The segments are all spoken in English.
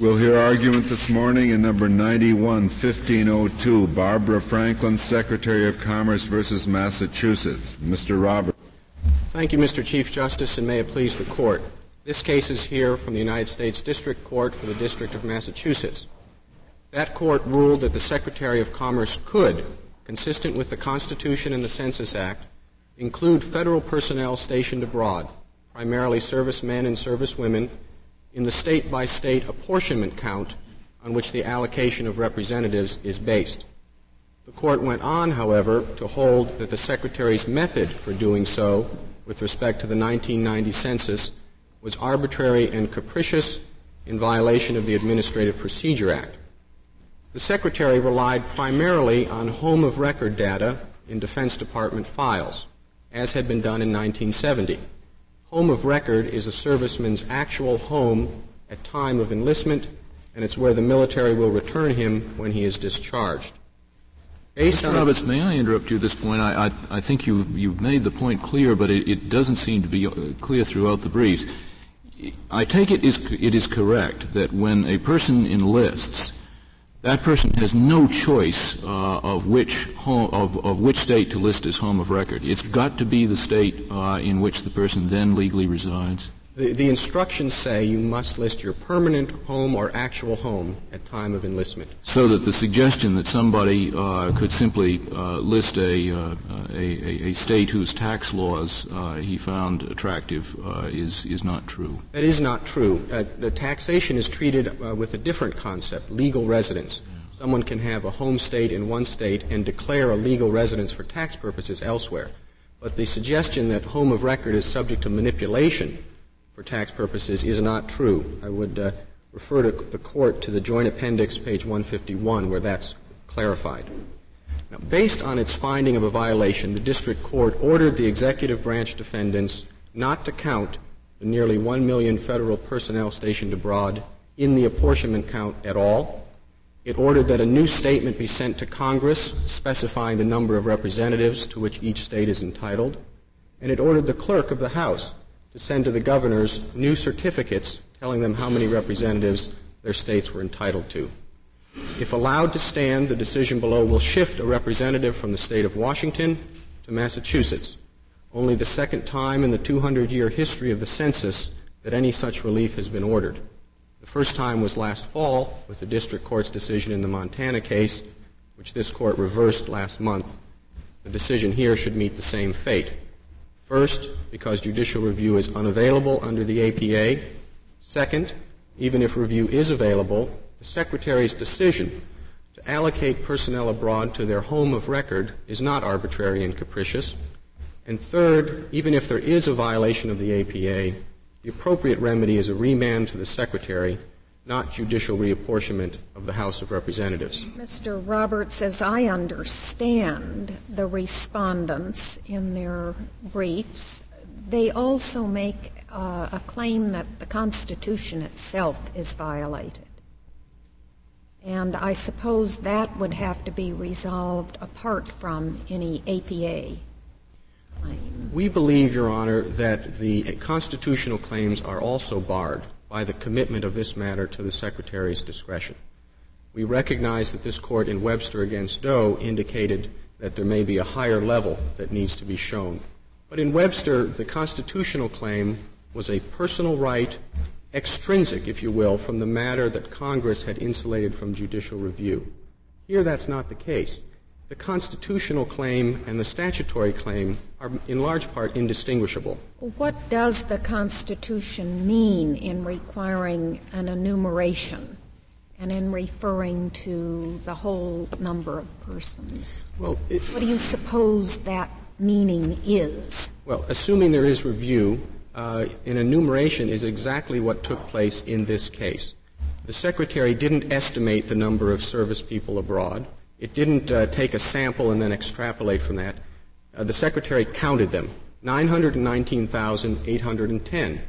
We'll hear argument this morning in number 91, 1502, Barbara Franklin, Secretary of Commerce versus Massachusetts. Mr. Robert. Thank you, Mr. Chief Justice, and may it please the court. This case is here from the United States District Court for the District of Massachusetts. That court ruled that the Secretary of Commerce could, consistent with the Constitution and the Census Act, include federal personnel stationed abroad, primarily servicemen and servicewomen, in the state by state apportionment count on which the allocation of representatives is based. The court went on, however, to hold that the Secretary's method for doing so with respect to the 1990 census was arbitrary and capricious in violation of the Administrative Procedure Act. The Secretary relied primarily on home of record data in Defense Department files, as had been done in 1970. Home of record is a serviceman's actual home at time of enlistment, and it's where the military will return him when he is discharged. Based Mr. Roberts, may I interrupt you at this point? I, I, I think you, you've made the point clear, but it, it doesn't seem to be uh, clear throughout the briefs. I take it is, it is correct that when a person enlists, that person has no choice uh, of which home, of, of, which state to list as home of record. It's got to be the state uh, in which the person then legally resides. The, the, instructions say you must list your permanent home or actual home at time of enlistment. So that the suggestion that somebody uh, could simply uh, list a, uh, a, a, state whose tax laws uh, he found attractive uh, is, is not true. That is not true. Uh, the taxation is treated with a different concept, legal residence. Someone can have a home state in one state and declare a legal residence for tax purposes elsewhere. But the suggestion that home of record is subject to manipulation for tax purposes is not true. I would uh, refer to the court to the joint appendix, page 151, where that's clarified. Now, based on its finding of a violation, the district court ordered the executive branch defendants not to count the nearly 1 million federal personnel stationed abroad in the apportionment count at all. It ordered that a new statement be sent to Congress specifying the number of representatives to which each state is entitled. And it ordered the clerk of the House to send to the governors new certificates telling them how many representatives their states were entitled to. If allowed to stand, the decision below will shift a representative from the state of Washington to Massachusetts, only the second time in the 200 year history of the census that any such relief has been ordered. The first time was last fall with the district court's decision in the Montana case, which this court reversed last month. The decision here should meet the same fate. First, because judicial review is unavailable under the APA. Second, even if review is available, the Secretary's decision to allocate personnel abroad to their home of record is not arbitrary and capricious. And third, even if there is a violation of the APA, the appropriate remedy is a remand to the Secretary not judicial reapportionment of the House of Representatives. Mr. Roberts, as I understand the respondents in their briefs, they also make uh, a claim that the Constitution itself is violated. And I suppose that would have to be resolved apart from any APA claim. We believe, Your Honor, that the constitutional claims are also barred by the commitment of this matter to the Secretary's discretion. We recognize that this court in Webster against Doe indicated that there may be a higher level that needs to be shown. But in Webster, the constitutional claim was a personal right, extrinsic, if you will, from the matter that Congress had insulated from judicial review. Here, that's not the case. The constitutional claim and the statutory claim are in large part indistinguishable. What does the Constitution mean in requiring an enumeration and in referring to the whole number of persons? Well, it, what do you suppose that meaning is? Well, assuming there is review, uh, an enumeration is exactly what took place in this case. The Secretary didn't estimate the number of service people abroad. It didn't uh, take a sample and then extrapolate from that. Uh, the Secretary counted them 919,810,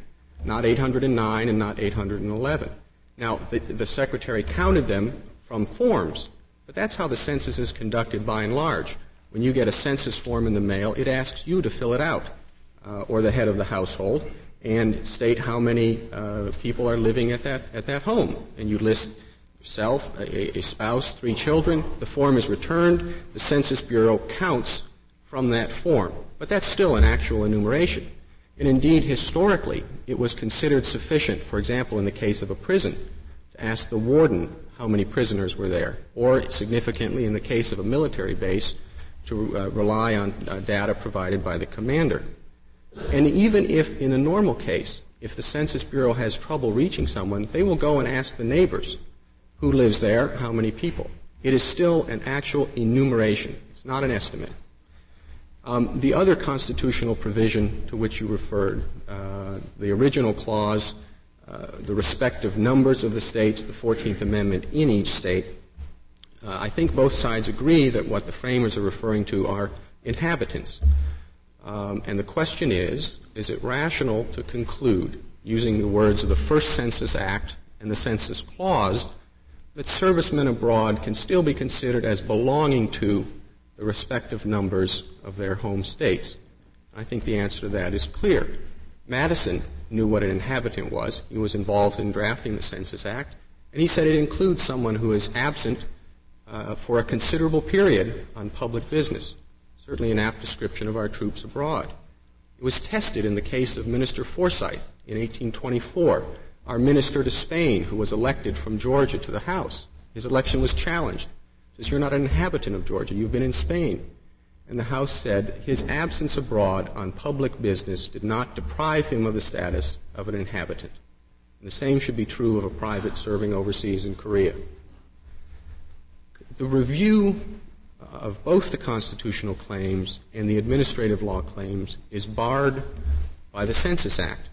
not 809 and not 811. Now, the, the Secretary counted them from forms, but that's how the census is conducted by and large. When you get a census form in the mail, it asks you to fill it out, uh, or the head of the household, and state how many uh, people are living at that, at that home. And you list yourself, a, a spouse, three children. The form is returned. The Census Bureau counts from that form. But that's still an actual enumeration. And indeed, historically, it was considered sufficient, for example, in the case of a prison, to ask the warden how many prisoners were there, or significantly, in the case of a military base, to uh, rely on uh, data provided by the commander. And even if, in a normal case, if the Census Bureau has trouble reaching someone, they will go and ask the neighbors who lives there, how many people. It is still an actual enumeration. It's not an estimate. Um, the other constitutional provision to which you referred, uh, the original clause, uh, the respective numbers of the states, the 14th Amendment in each state, uh, I think both sides agree that what the framers are referring to are inhabitants. Um, and the question is, is it rational to conclude, using the words of the First Census Act and the Census Clause, that servicemen abroad can still be considered as belonging to the respective numbers of their home states? I think the answer to that is clear. Madison knew what an inhabitant was. He was involved in drafting the Census Act, and he said it includes someone who is absent uh, for a considerable period on public business. Certainly an apt description of our troops abroad. It was tested in the case of Minister Forsyth in 1824, our minister to Spain, who was elected from Georgia to the House. His election was challenged. Says, You're not an inhabitant of Georgia, you've been in Spain. And the House said his absence abroad on public business did not deprive him of the status of an inhabitant. And the same should be true of a private serving overseas in Korea. The review of both the constitutional claims and the administrative law claims is barred by the Census Act.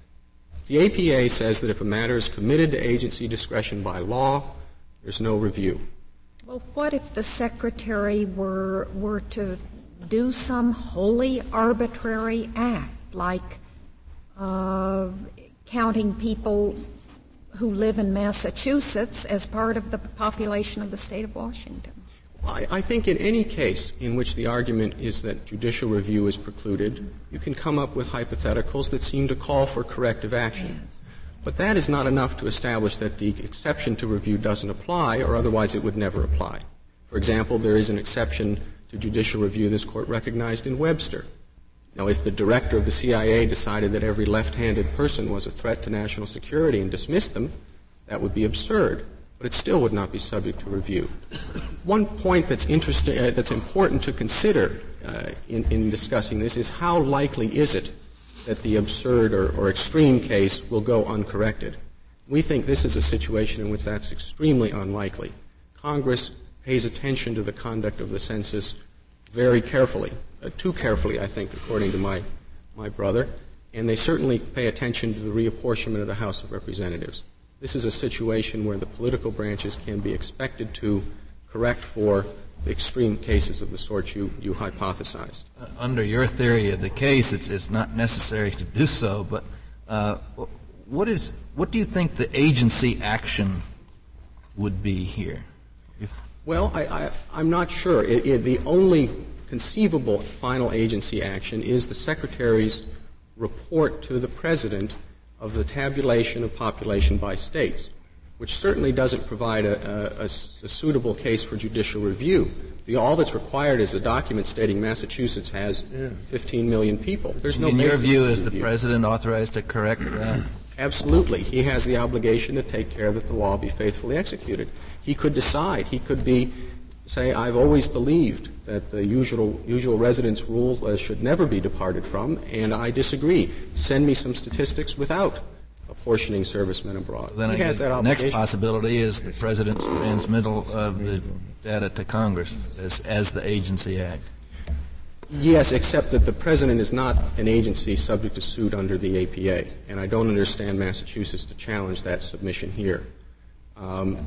The APA says that if a matter is committed to agency discretion by law, there's no review. Well, what if the secretary were were to do some wholly arbitrary act, like uh, counting people who live in Massachusetts as part of the population of the state of Washington? I, I, think in any case in which the argument is that judicial review is precluded, you can come up with hypotheticals that seem to call for corrective action. Yes. But that is not enough to establish that the exception to review doesn't apply, or otherwise it would never apply. For example, there is an exception to judicial review this court recognized in Webster. Now, if the director of the CIA decided that every left-handed person was a threat to national security and dismissed them, that would be absurd but it still would not be subject to review. One point that's interesting, uh, that's important to consider uh, in, in, discussing this is how likely is it that the absurd or, or extreme case will go uncorrected? We think this is a situation in which that's extremely unlikely. Congress pays attention to the conduct of the census very carefully, uh, too carefully, I think, according to my, my brother, and they certainly pay attention to the reapportionment of the House of Representatives. This is a situation where the political branches can be expected to correct for extreme cases of the sort you, you hypothesized. Uh, under your theory of the case, it's, it's not necessary to do so, but uh, what, is, what do you think the agency action would be here? If well, I, am not sure. It, it, the only conceivable final agency action is the Secretary's report to the President of the tabulation of population by states, which certainly doesn't provide a, a, a suitable case for judicial review. The, all that's required is a document stating Massachusetts has 15 million people. There's no. In your view, is the president authorized to correct that? Absolutely. He has the obligation to take care that the law be faithfully executed. He could decide. He could be say, I've always believed that the usual, usual residence rule uh, should never be departed from, and I disagree. Send me some statistics without apportioning servicemen abroad. Then he I guess the next possibility is the President's transmittal of the data to Congress as, as the agency act. Yes, except that the President is not an agency subject to suit under the APA, and I don't understand Massachusetts to challenge that submission here. Um,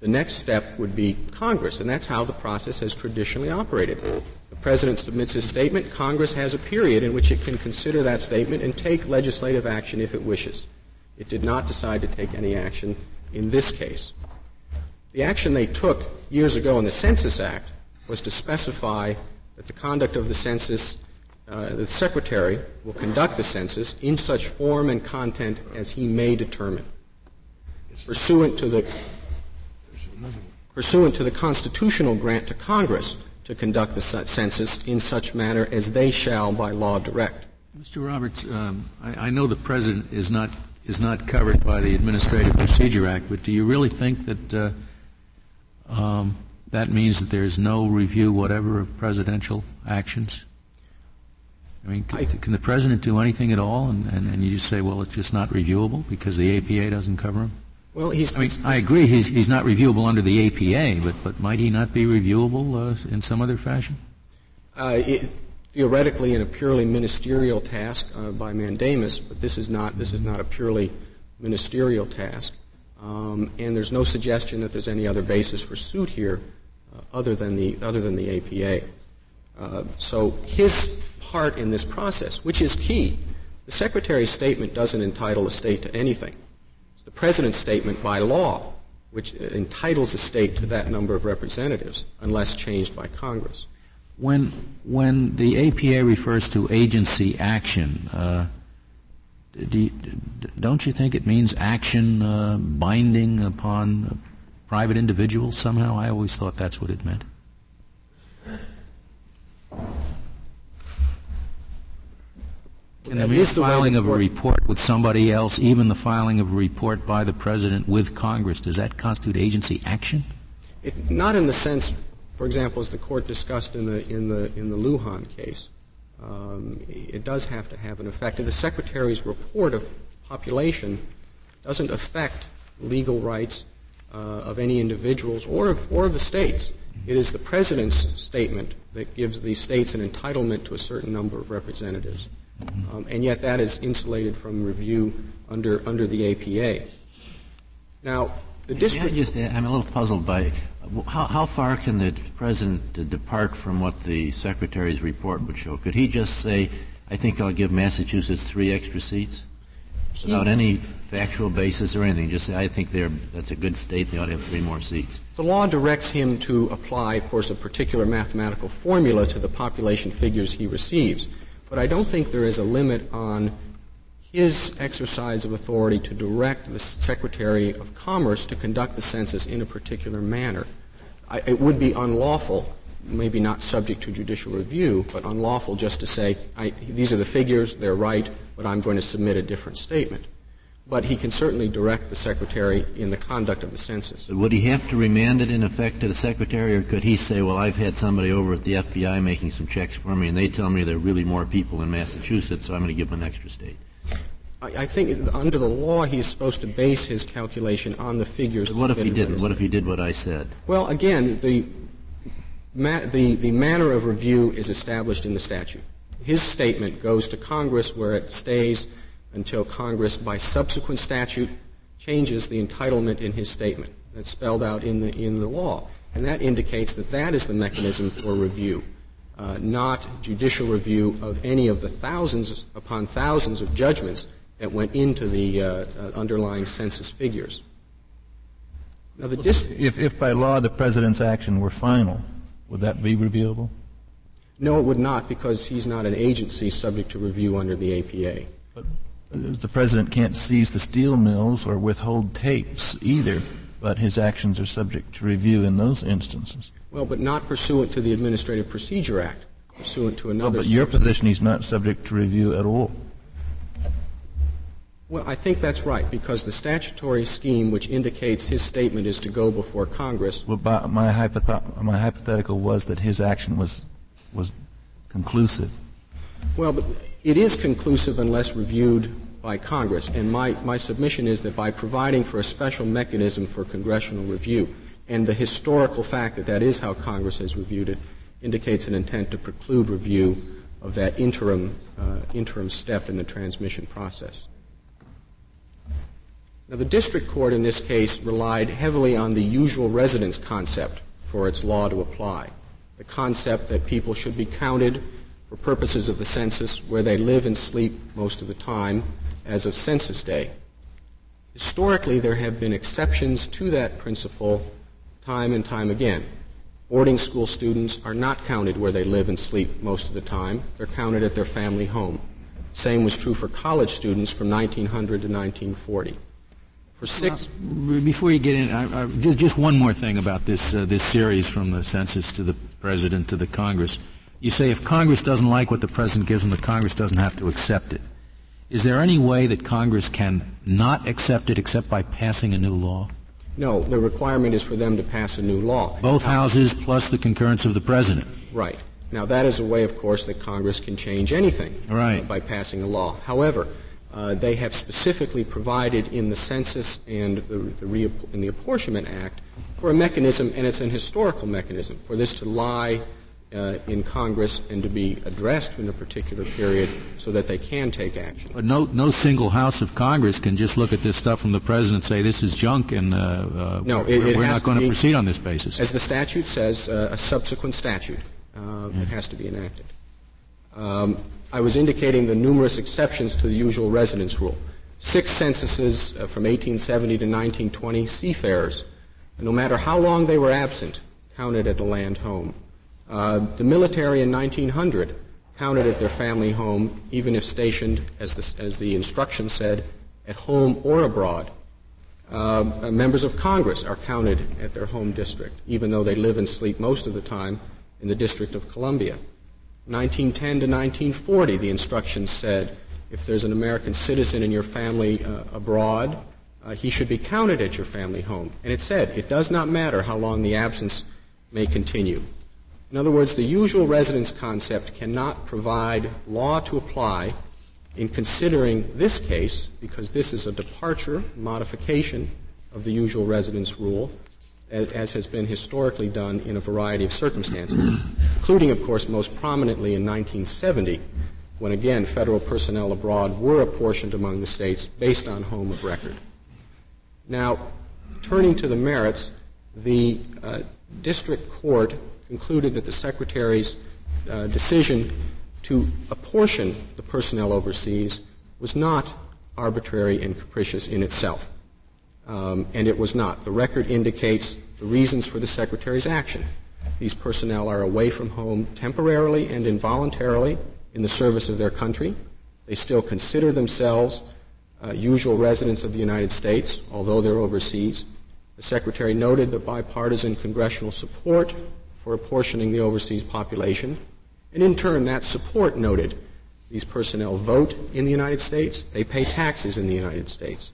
the next step would be Congress, and that's how the process has traditionally operated. The President submits his statement, Congress has a period in which it can consider that statement and take legislative action if it wishes. It did not decide to take any action in this case. The action they took years ago in the Census Act was to specify that the conduct of the census uh, the Secretary will conduct the census in such form and content as he may determine, pursuant to the pursuant to the constitutional grant to Congress to conduct the census in such manner as they shall by law direct. Mr. Roberts, um, I, I, know the President is not is not covered by the Administrative Procedure Act, but do you really think that uh, um, that means that there's no review whatever of presidential actions? I mean, can, can the President do anything at all, and, and, and, you just say, well, it's just not reviewable because the APA doesn't cover him? Well, he's. I mean, I agree. He's he's not reviewable under the APA, but but might he not be reviewable uh, in some other fashion? Uh, it, theoretically, in a purely ministerial task uh, by mandamus, but this is not this is not a purely ministerial task, um, and there's no suggestion that there's any other basis for suit here uh, other than the other than the APA. Uh, so his part in this process, which is key, the Secretary's statement doesn't entitle a state to anything. It's the President's statement by law which entitles a state to that number of representatives unless changed by Congress. When, when the APA refers to agency action, uh, do you, don't you think it means action uh, binding upon private individuals somehow? I always thought that's what it meant. And the mere filing of a report with somebody else, even the filing of a report by the president with Congress, does that constitute agency action? It, not in the sense, for example, as the court discussed in the in the in the Lujan case. Um, it does have to have an effect. And the secretary's report of population doesn't affect legal rights uh, of any individuals or of, or of the states. It is the president's statement that gives the states an entitlement to a certain number of representatives. Um, and yet that is insulated from review under, under the APA. Now, the district. just, I'm a little puzzled by how, how far can the president depart from what the secretary's report would show? Could he just say, I think I'll give Massachusetts three extra seats? He, without any factual basis or anything, just say, I think that's a good state, they ought to have three more seats. The law directs him to apply, of course, a particular mathematical formula to the population figures he receives. But I don't think there is a limit on his exercise of authority to direct the Secretary of Commerce to conduct the census in a particular manner. I, it would be unlawful, maybe not subject to judicial review, but unlawful just to say, these are the figures, they're right, but I'm going to submit a different statement but he can certainly direct the secretary in the conduct of the census. Would he have to remand it in effect to the secretary, or could he say, "Well, I've had somebody over at the FBI making some checks for me, and they tell me there are really more people in Massachusetts, so I'm going to give them an extra state"? I, I think under the law, he is supposed to base his calculation on the figures. But what if he didn't? What if he did what I said? Well, again, the Ma- the, the manner of review is established in the statute. His statement goes to Congress where it stays until Congress, by subsequent statute, changes the entitlement in his statement. That's spelled out in the, in the law. And that indicates that that is the mechanism for review, uh, not judicial review of any of the thousands upon thousands of judgments that went into the uh, uh, underlying census figures. Now, the dis- if, if by law the president's action were final, would that be reviewable? No, it would not, because he's not an agency subject to review under the APA. But the president can't seize the steel mills or withhold tapes either, but his actions are subject to review in those instances. Well, but not pursuant to the Administrative Procedure Act, pursuant to another. Well, but your position, he's not subject to review at all. Well, I think that's right because the statutory scheme, which indicates his statement is to go before Congress. Well, my, hypoth- my hypothetical was that his action was was conclusive. Well, but it is conclusive unless reviewed by Congress. And my, my submission is that by providing for a special mechanism for congressional review, and the historical fact that that is how Congress has reviewed it, indicates an intent to preclude review of that interim, uh, interim step in the transmission process. Now, the district court in this case relied heavily on the usual residence concept for its law to apply. The concept that people should be counted for purposes of the census where they live and sleep most of the time as of census day. Historically, there have been exceptions to that principle time and time again. Boarding school students are not counted where they live and sleep most of the time. They're counted at their family home. Same was true for college students from 1900 to 1940. For six. Well, before you get in, I, I, just, just one more thing about this uh, this series from the census to the president to the Congress. You say if Congress doesn't like what the president gives them, the Congress doesn't have to accept it. Is there any way that Congress can not accept it except by passing a new law? No, the requirement is for them to pass a new law. Both now, houses plus the concurrence of the president. Right. Now that is a way, of course, that Congress can change anything right. uh, by passing a law. However, uh, they have specifically provided in the Census and the, the re- in the Apportionment Act for a mechanism, and it's an historical mechanism, for this to lie uh, in Congress and to be addressed in a particular period so that they can take action. But no, no single House of Congress can just look at this stuff from the President and say this is junk and uh, uh, no, we're, it, it we're not going to proceed on this basis. As the statute says, uh, a subsequent statute uh, it has to be enacted. Um, I was indicating the numerous exceptions to the usual residence rule. Six censuses uh, from 1870 to 1920, seafarers, no matter how long they were absent, counted at the land home. Uh, the military in 1900 counted at their family home, even if stationed, as the, as the instruction said, at home or abroad. Uh, members of Congress are counted at their home district, even though they live and sleep most of the time in the District of Columbia. 1910 to 1940, the instructions said if there's an American citizen in your family uh, abroad, uh, he should be counted at your family home. And it said it does not matter how long the absence may continue. In other words, the usual residence concept cannot provide law to apply in considering this case, because this is a departure, modification of the usual residence rule, as has been historically done in a variety of circumstances, including, of course, most prominently in 1970, when again federal personnel abroad were apportioned among the states based on home of record. Now, turning to the merits, the uh, district court concluded that the Secretary's uh, decision to apportion the personnel overseas was not arbitrary and capricious in itself. Um, and it was not. The record indicates the reasons for the Secretary's action. These personnel are away from home temporarily and involuntarily in the service of their country. They still consider themselves uh, usual residents of the United States, although they're overseas. The Secretary noted the bipartisan congressional support for apportioning the overseas population. And in turn, that support noted these personnel vote in the United States, they pay taxes in the United States.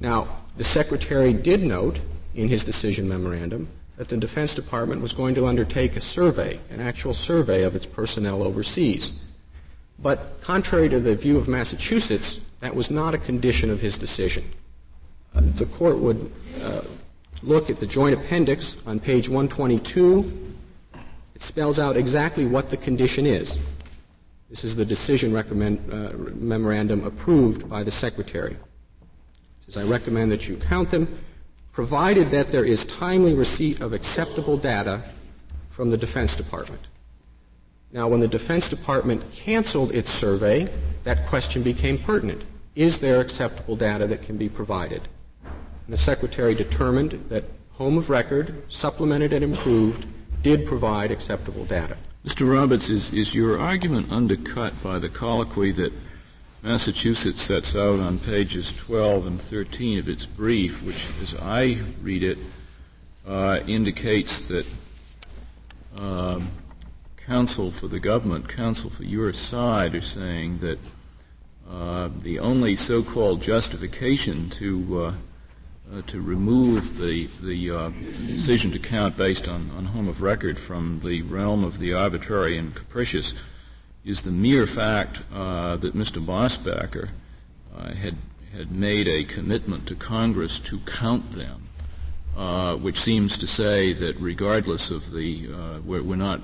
Now, the Secretary did note in his decision memorandum that the Defense Department was going to undertake a survey, an actual survey of its personnel overseas. But contrary to the view of Massachusetts, that was not a condition of his decision. Uh, the court would uh, look at the joint appendix on page 122 it spells out exactly what the condition is. This is the decision uh, memorandum approved by the Secretary. It says, I recommend that you count them, provided that there is timely receipt of acceptable data from the Defense Department. Now, when the Defense Department canceled its survey, that question became pertinent. Is there acceptable data that can be provided? And the Secretary determined that Home of Record, supplemented and improved, did provide acceptable data. Mr. Roberts, is, is your argument undercut by the colloquy that Massachusetts sets out on pages 12 and 13 of its brief, which, as I read it, uh, indicates that um, counsel for the government, counsel for your side, are saying that uh, the only so-called justification to uh, to remove the, the, uh, decision to count based on, on home of record from the realm of the arbitrary and capricious is the mere fact uh, that Mr. Mosbacher uh, had, had made a commitment to Congress to count them, uh, which seems to say that regardless of the, uh, we're, we're not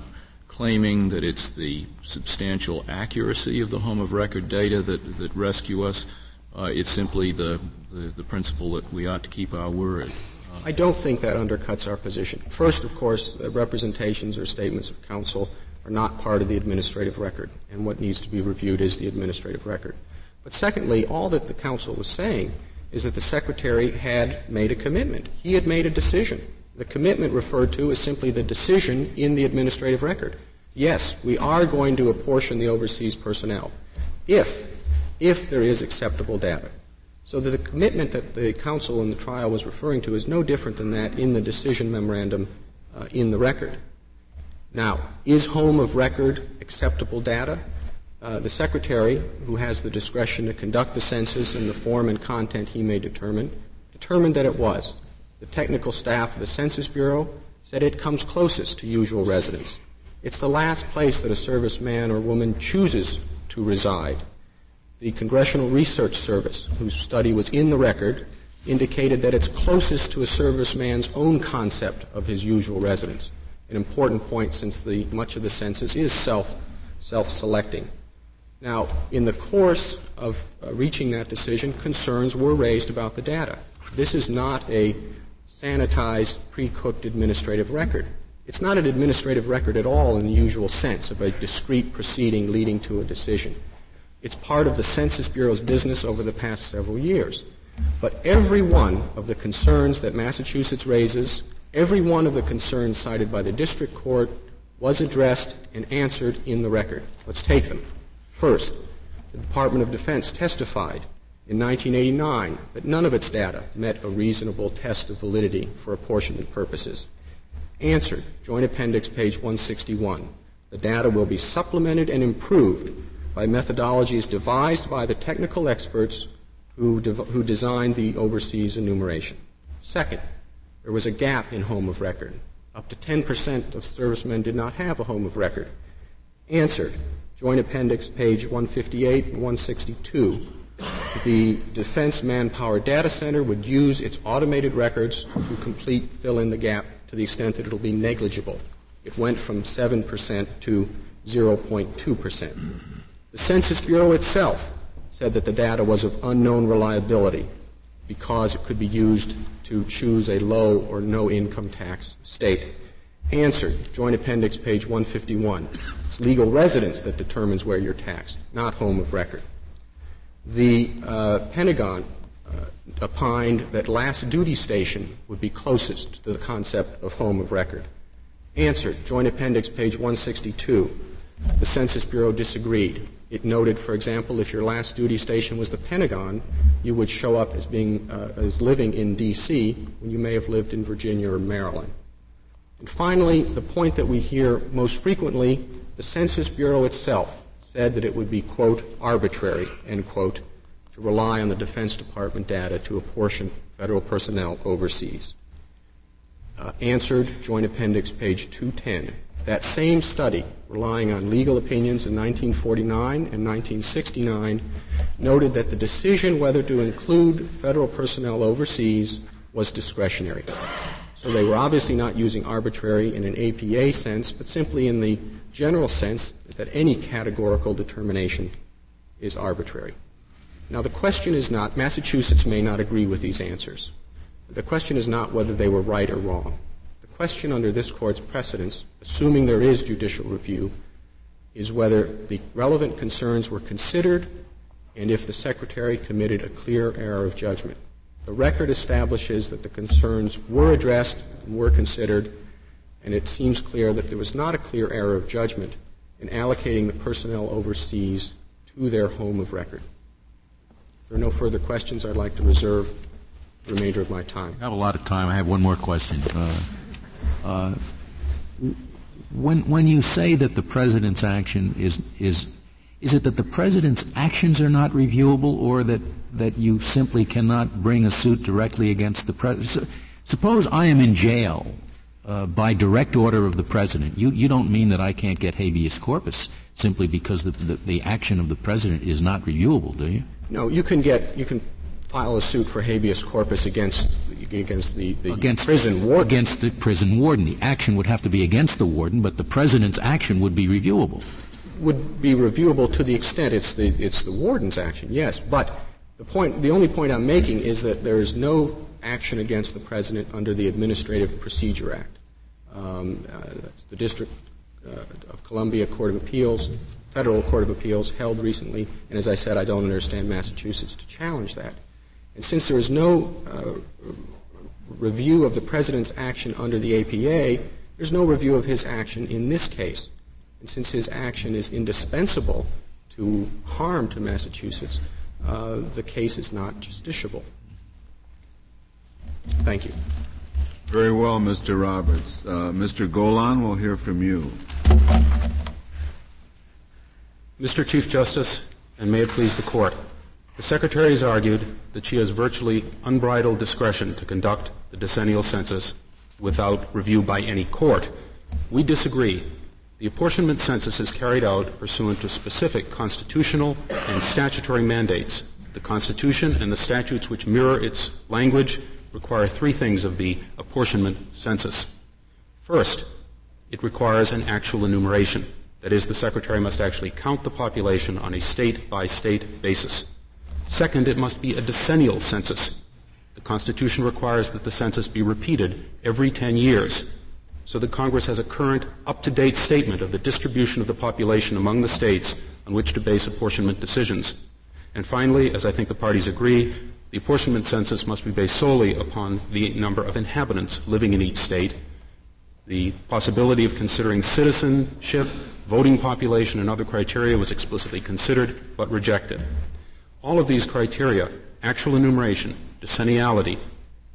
claiming that it's the substantial accuracy of the home of record data that, that rescue us. Uh, it's simply the, the, the, principle that we ought to keep our word. Uh, I don't think that undercuts our position. First, of course, uh, representations or statements of counsel are not part of the administrative record, and what needs to be reviewed is the administrative record. But secondly, all that the counsel was saying is that the secretary had made a commitment. He had made a decision. The commitment referred to is simply the decision in the administrative record. Yes, we are going to apportion the overseas personnel if, if there is acceptable data. So the commitment that the counsel in the trial was referring to is no different than that in the decision memorandum uh, in the record. Now, is home of record acceptable data? Uh, the secretary, who has the discretion to conduct the census in the form and content he may determine, determined that it was. The technical staff of the Census Bureau said it comes closest to usual residence. It's the last place that a serviceman or woman chooses to reside. The Congressional Research Service, whose study was in the record, indicated that it's closest to a serviceman's own concept of his usual residence. An important point since the, much of the census is self, self-selecting. Now, in the course of uh, reaching that decision, concerns were raised about the data. This is not a sanitized, pre-cooked administrative record. It's not an administrative record at all in the usual sense of a discrete proceeding leading to a decision. It's part of the Census Bureau's business over the past several years. But every one of the concerns that Massachusetts raises, every one of the concerns cited by the district court was addressed and answered in the record. Let's take them. First, the Department of Defense testified in 1989 that none of its data met a reasonable test of validity for apportionment purposes. Answered, Joint Appendix page 161. The data will be supplemented and improved by methodologies devised by the technical experts who, who designed the overseas enumeration. Second, there was a gap in home of record. Up to 10% of servicemen did not have a home of record. Answered, Joint Appendix page 158 and 162. The Defense Manpower Data Center would use its automated records to complete fill in the gap to the extent that it'll be negligible. It went from 7% to 0.2%. The Census Bureau itself said that the data was of unknown reliability because it could be used to choose a low or no income tax state. Answered, Joint Appendix page 151. It's legal residence that determines where you're taxed, not home of record. The uh, Pentagon uh, opined that last duty station would be closest to the concept of home of record. Answered, Joint Appendix page 162. The Census Bureau disagreed. It noted, for example, if your last duty station was the Pentagon, you would show up as being uh, as living in D.C. when you may have lived in Virginia or Maryland. And finally, the point that we hear most frequently, the Census Bureau itself said that it would be quote arbitrary end quote to rely on the Defense Department data to apportion federal personnel overseas. Uh, answered Joint Appendix page 210. That same study, relying on legal opinions in 1949 and 1969, noted that the decision whether to include federal personnel overseas was discretionary. So they were obviously not using arbitrary in an APA sense, but simply in the general sense that any categorical determination is arbitrary. Now the question is not, Massachusetts may not agree with these answers. The question is not whether they were right or wrong question under this court's precedents, assuming there is judicial review, is whether the relevant concerns were considered and if the Secretary committed a clear error of judgment. The record establishes that the concerns were addressed and were considered, and it seems clear that there was not a clear error of judgment in allocating the personnel overseas to their home of record. If there are no further questions, I'd like to reserve the remainder of my time. I have a lot of time. I have one more question. Uh, when when you say that the president's action is is is it that the president's actions are not reviewable, or that that you simply cannot bring a suit directly against the president? Suppose I am in jail uh, by direct order of the president. You you don't mean that I can't get habeas corpus simply because the, the, the action of the president is not reviewable, do you? No, you can get you can file a suit for habeas corpus against against the, the against, prison warden. Against the prison warden. The action would have to be against the warden, but the president's action would be reviewable. Would be reviewable to the extent it's the it's the warden's action, yes. But the point the only point I'm making is that there is no action against the president under the Administrative Procedure Act. Um, uh, the District uh, of Columbia Court of Appeals, Federal Court of Appeals, held recently, and as I said, I don't understand Massachusetts to challenge that. And since there is no uh, review of the president's action under the APA, there's no review of his action in this case. And since his action is indispensable to harm to Massachusetts, uh, the case is not justiciable. Thank you. Very well, Mr. Roberts. Uh, Mr. Golann, we'll hear from you. Mr. Chief Justice, and may it please the Court, the Secretary has argued that she has virtually unbridled discretion to conduct the decennial census without review by any court. We disagree. The apportionment census is carried out pursuant to specific constitutional and statutory mandates. The Constitution and the statutes which mirror its language require three things of the apportionment census. First, it requires an actual enumeration. That is, the Secretary must actually count the population on a state by state basis. Second, it must be a decennial census. The Constitution requires that the census be repeated every 10 years so that Congress has a current, up to date statement of the distribution of the population among the states on which to base apportionment decisions. And finally, as I think the parties agree, the apportionment census must be based solely upon the number of inhabitants living in each state. The possibility of considering citizenship, voting population, and other criteria was explicitly considered but rejected. All of these criteria, actual enumeration, decenniality,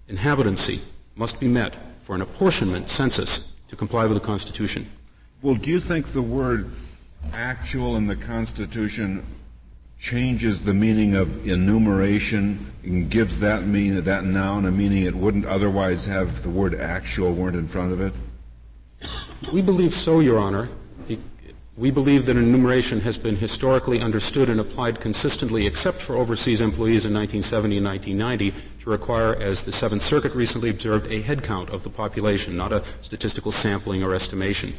inhabitancy, must be met for an apportionment census to comply with the Constitution. Well, do you think the word actual in the Constitution changes the meaning of enumeration and gives that mean that noun a meaning it wouldn't otherwise have the word actual weren't in front of it? We believe so, Your Honor. We believe that enumeration has been historically understood and applied consistently, except for overseas employees in 1970 and 1990, to require, as the Seventh Circuit recently observed, a head count of the population, not a statistical sampling or estimation.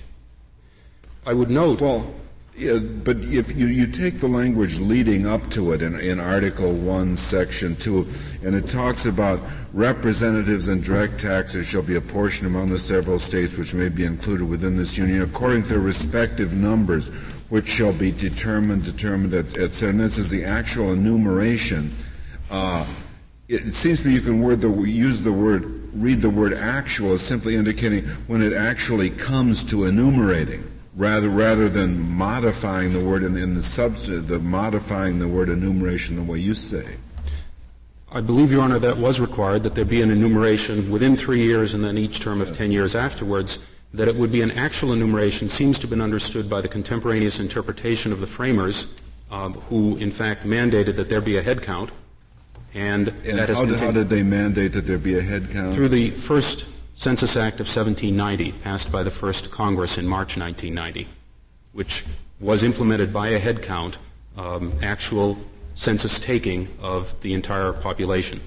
I would note. Well, yeah, but if you, you take the language leading up to it in, in Article 1, Section 2, and it talks about representatives and direct taxes shall be apportioned among the several states which may be included within this union according to their respective numbers, which shall be determined, determined, etc. And this is the actual enumeration. Uh, it, seems to me you can word the, use the word, read the word actual as simply indicating when it actually comes to enumerating rather rather than modifying the word in, in the substantive, the modifying the word enumeration the way you say. I believe, Your Honor, that was required, that there be an enumeration within three years and then each term of ten years afterwards. That it would be an actual enumeration seems to have been understood by the contemporaneous interpretation of the framers, um, who in fact mandated that there be a head count. And, and that how, did, how did they mandate that there be a head count? Through the first Census Act of 1790, passed by the first Congress in March 1990, which was implemented by a head count, um, actual census taking of the entire population.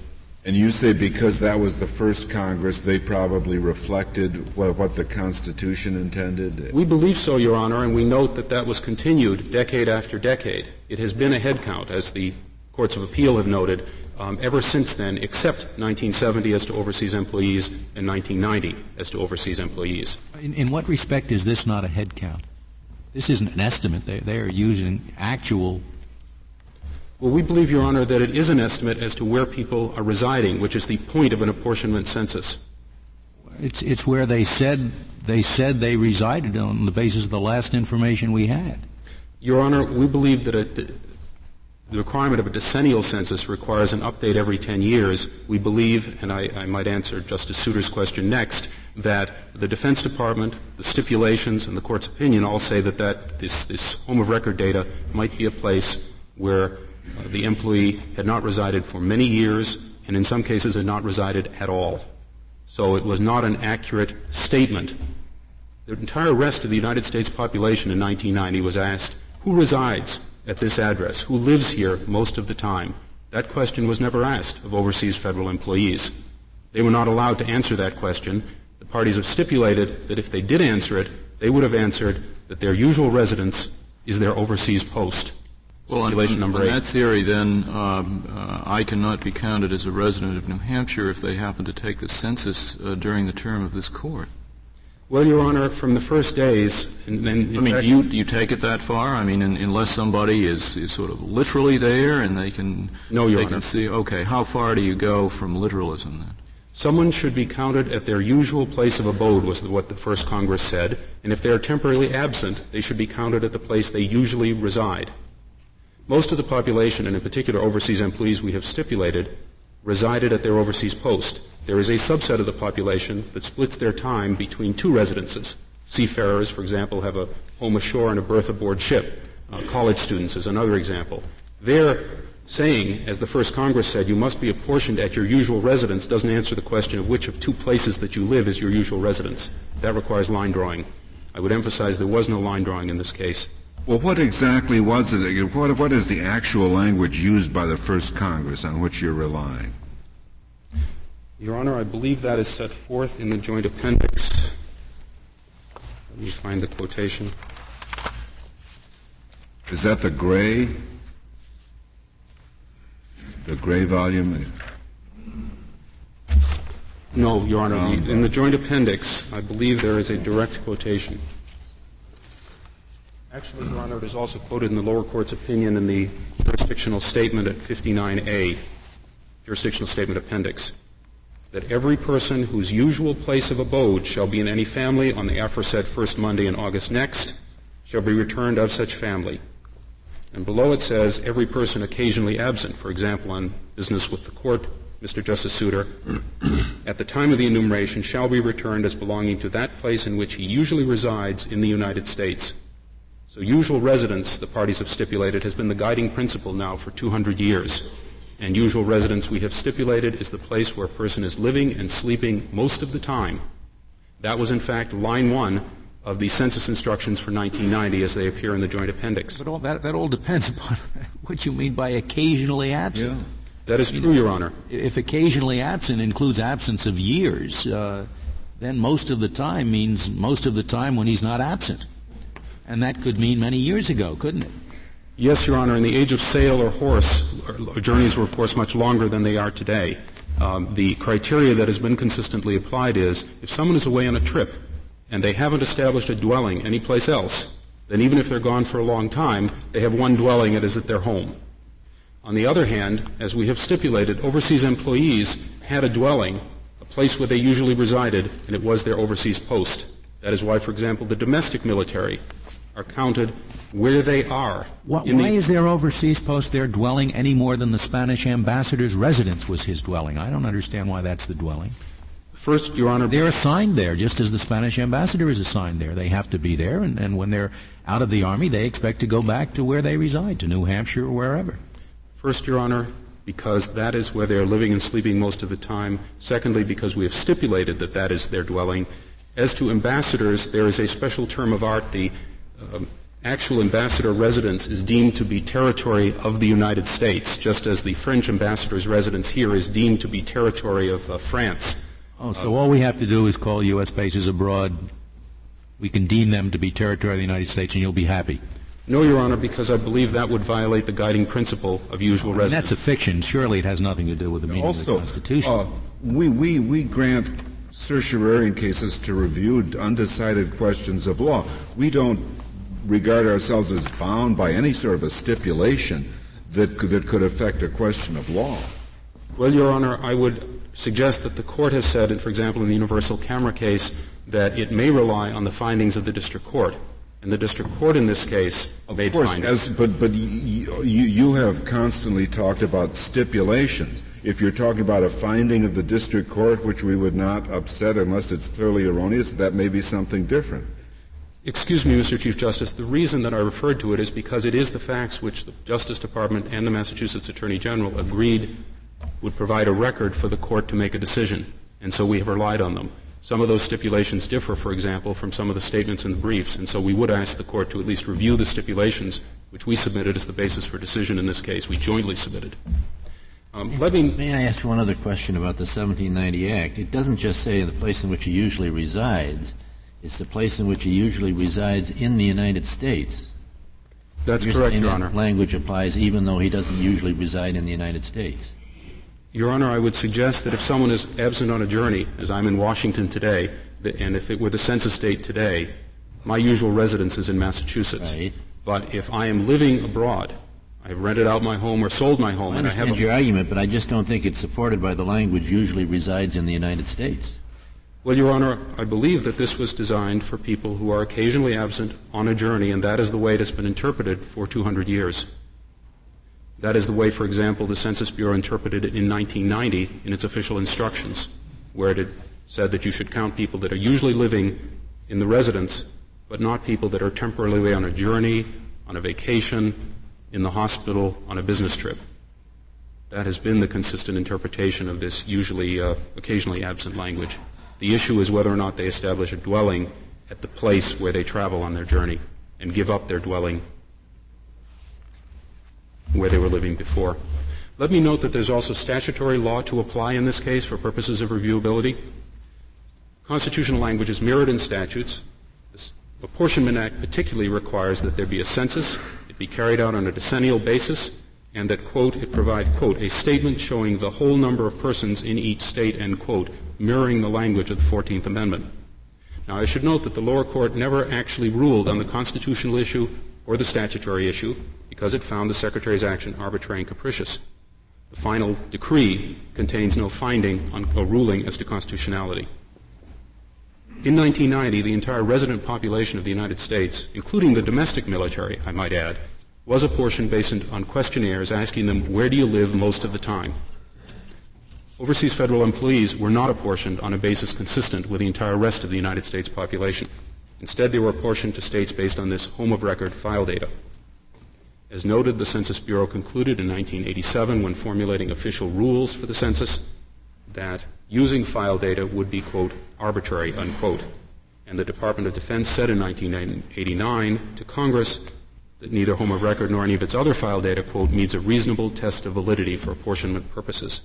And you say because that was the first Congress, they probably reflected what, what, the Constitution intended? We believe so, Your Honor, and we note that that was continued decade after decade. It has been a head count, as the courts of appeal have noted, um, ever since then, except 1970 as to overseas employees and 1990 as to overseas employees. In, in what respect is this not a head count? This isn't an estimate. They, they are using actual. Well, we believe, Your Honor, that it is an estimate as to where people are residing, which is the point of an apportionment census. It's, it's where they said they said they resided on the basis of the last information we had. Your Honor, we believe that a, the requirement of a decennial census requires an update every 10 years. We believe, and I, I, might answer Justice Souter's question next, that the Defense Department, the stipulations, and the Court's opinion all say that, that this, this home of record data might be a place where uh, the employee had not resided for many years and in some cases had not resided at all. So it was not an accurate statement. The entire rest of the United States population in 1990 was asked, who resides at this address, who lives here most of the time? That question was never asked of overseas federal employees. They were not allowed to answer that question. The parties have stipulated that if they did answer it, they would have answered that their usual residence is their overseas post. Well, on, on, on that theory, then, um, uh, I cannot be counted as a resident of New Hampshire if they happen to take the census uh, during the term of this court. Well, Your Honor, from the first days, and then I mean, do you do you take it that far? I mean, in, unless somebody is, is sort of literally there and they can no, Your they Honor. can see. Okay, how far do you go from literalism then? Someone should be counted at their usual place of abode, was what the first Congress said, and if they are temporarily absent, they should be counted at the place they usually reside. Most of the population, and in particular overseas employees we have stipulated, resided at their overseas post. There is a subset of the population that splits their time between two residences. Seafarers, for example, have a home ashore and a berth aboard ship. Uh, college students is another example. Their saying, as the first Congress said, you must be apportioned at your usual residence doesn't answer the question of which of two places that you live is your usual residence. That requires line drawing. I would emphasize there was no line drawing in this case. Well, what exactly was it? What, what is the actual language used by the first Congress on which you're relying? Your Honor, I believe that is set forth in the joint appendix. Let me find the quotation. Is that the gray? The gray volume? No, Your Honor. Um, in the joint appendix, I believe there is a direct quotation. Actually, Your Honor, it is also quoted in the lower court's opinion in the jurisdictional statement at 59A, jurisdictional statement appendix, that every person whose usual place of abode shall be in any family on the aforesaid first Monday in August next shall be returned of such family. And below it says, every person occasionally absent, for example, on business with the court, Mr. Justice Souter, at the time of the enumeration shall be returned as belonging to that place in which he usually resides in the United States. So usual residence, the parties have stipulated, has been the guiding principle now for 200 years. And usual residence, we have stipulated, is the place where a person is living and sleeping most of the time. That was, in fact, line one of the census instructions for 1990 as they appear in the joint appendix. But all that, that all depends upon what you mean by occasionally absent. Yeah. That is true, Your Honor. If occasionally absent includes absence of years, uh, then most of the time means most of the time when he's not absent. And that could mean many years ago, couldn't it? Yes, Your Honor. In the age of sail or horse, journeys were, of course, much longer than they are today. Um, the criteria that has been consistently applied is if someone is away on a trip and they haven't established a dwelling anyplace else, then even if they're gone for a long time, they have one dwelling, it is at their home. On the other hand, as we have stipulated, overseas employees had a dwelling, a place where they usually resided, and it was their overseas post. That is why, for example, the domestic military are counted where they are. What, why the, is their overseas post their dwelling any more than the Spanish ambassador's residence was his dwelling? I don't understand why that's the dwelling. First, Your Honor. They're assigned there, just as the Spanish ambassador is assigned there. They have to be there, and, and when they're out of the Army, they expect to go back to where they reside, to New Hampshire or wherever. First, Your Honor, because that is where they're living and sleeping most of the time. Secondly, because we have stipulated that that is their dwelling. As to ambassadors, there is a special term of art. The actual ambassador residence is deemed to be territory of the United States, just as the French ambassador's residence here is deemed to be territory of uh, France. Oh, so all we have to do is call U.S. bases abroad. We can deem them to be territory of the United States, and you'll be happy. No, Your Honor, because I believe that would violate the guiding principle of usual residence. That's a fiction. Surely it has nothing to do with the meaning also, of the Constitution. Uh, we, we, we grant certiorari in cases to review undecided questions of law. We don't regard ourselves as bound by any sort of a stipulation that could, that could affect a question of law. Well, Your Honor, I would suggest that the court has said, for example, in the universal camera case, that it may rely on the findings of the district court. And the district court in this case of made course, findings. As, but but you, you have constantly talked about stipulations. If you're talking about a finding of the district court, which we would not upset unless it's clearly erroneous, that may be something different. Excuse me, Mr. Chief Justice. The reason that I referred to it is because it is the facts which the Justice Department and the Massachusetts Attorney General agreed would provide a record for the court to make a decision, and so we have relied on them. Some of those stipulations differ, for example, from some of the statements in the briefs, and so we would ask the court to at least review the stipulations which we submitted as the basis for decision in this case. We jointly submitted. Um, let me. May I ask one other question about the 1790 Act? It doesn't just say the place in which he usually resides; it's the place in which he usually resides in the United States. That's You're correct, Your that Honor. Language applies even though he doesn't usually reside in the United States. Your Honor, I would suggest that if someone is absent on a journey, as I'm in Washington today, and if it were the census date today, my usual residence is in Massachusetts. Right. But if I am living abroad, I've rented out my home or sold my home. I understand and I your argument, but I just don't think it's supported by the language usually resides in the United States. Well, Your Honor, I believe that this was designed for people who are occasionally absent on a journey, and that is the way it has been interpreted for 200 years. That is the way, for example, the Census Bureau interpreted it in 1990 in its official instructions, where it said that you should count people that are usually living in the residence, but not people that are temporarily away on a journey, on a vacation, in the hospital, on a business trip. That has been the consistent interpretation of this usually uh, occasionally absent language. The issue is whether or not they establish a dwelling at the place where they travel on their journey and give up their dwelling where they were living before. Let me note that there's also statutory law to apply in this case for purposes of reviewability. Constitutional language is mirrored in statutes. The Apportionment Act particularly requires that there be a census, it be carried out on a decennial basis, and that, quote, it provide, quote, a statement showing the whole number of persons in each state, end quote, mirroring the language of the 14th Amendment. Now, I should note that the lower court never actually ruled on the constitutional issue or the statutory issue because it found the Secretary's action arbitrary and capricious. The final decree contains no finding on a ruling as to constitutionality. In 1990, the entire resident population of the United States, including the domestic military, I might add, was apportioned based on questionnaires asking them, where do you live most of the time? Overseas federal employees were not apportioned on a basis consistent with the entire rest of the United States population. Instead, they were apportioned to states based on this home of record file data. As noted, the Census Bureau concluded in 1987 when formulating official rules for the census that using file data would be, quote, arbitrary, unquote. And the Department of Defense said in 1989 to Congress that neither home of record nor any of its other file data, quote, meets a reasonable test of validity for apportionment purposes.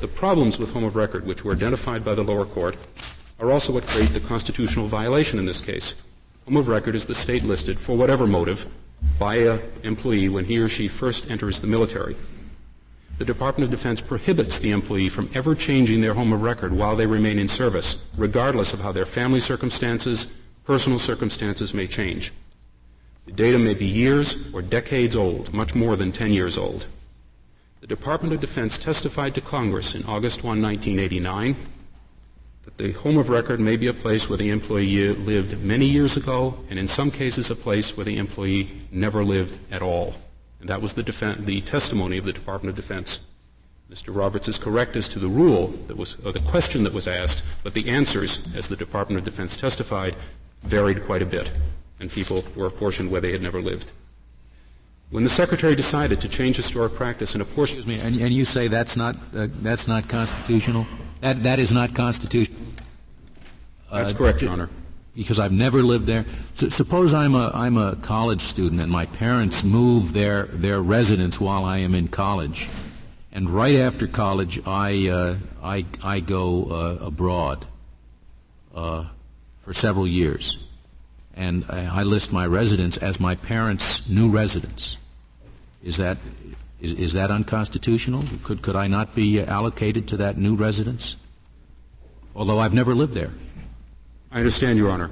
The problems with home of record, which were identified by the lower court, are also what create the constitutional violation in this case. Home of record is the state listed, for whatever motive, by an employee when he or she first enters the military. The Department of Defense prohibits the employee from ever changing their home of record while they remain in service, regardless of how their family circumstances, personal circumstances may change. The data may be years or decades old, much more than 10 years old. The Department of Defense testified to Congress in August 1, 1989, that the home of record may be a place where the employee lived many years ago, and in some cases a place where the employee never lived at all. And that was the, the testimony of the Department of Defense. Mr. Roberts is correct as to the rule that was, the question that was asked, but the answers, as the Department of Defense testified, varied quite a bit, and people were apportioned where they had never lived. When the secretary decided to change historic practice and apportion, excuse me, and, and you say that's not uh, that's not constitutional. That that is not constitutional. That's uh, correct, Your Honor. Because I've never lived there. So, suppose I'm a I'm a college student and my parents move their their residence while I am in college, and right after college I uh, I I go uh, abroad uh, for several years and I list my residence as my parents' new residence. Is that is, is that unconstitutional? Could could I not be allocated to that new residence? Although I've never lived there. I understand, Your Honor.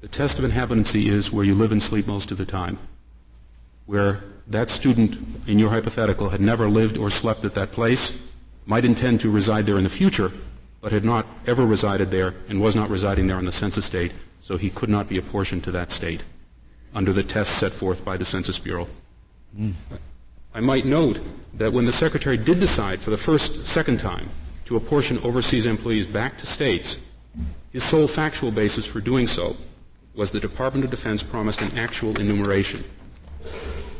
The test of inhabitancy is where you live and sleep most of the time. Where that student in your hypothetical had never lived or slept at that place, might intend to reside there in the future, but had not ever resided there and was not residing there on the census date, so he could not be apportioned to that state under the test set forth by the Census Bureau. Mm. I might note that when the Secretary did decide for the first, second time to apportion overseas employees back to states, his sole factual basis for doing so was the Department of Defense promised an actual enumeration.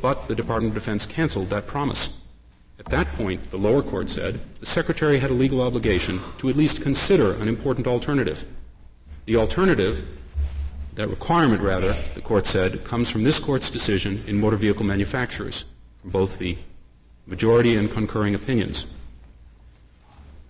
But the Department of Defense canceled that promise. At that point, the lower court said the Secretary had a legal obligation to at least consider an important alternative. The alternative that requirement, rather, the court said, comes from this court's decision in motor vehicle manufacturers, from both the majority and concurring opinions.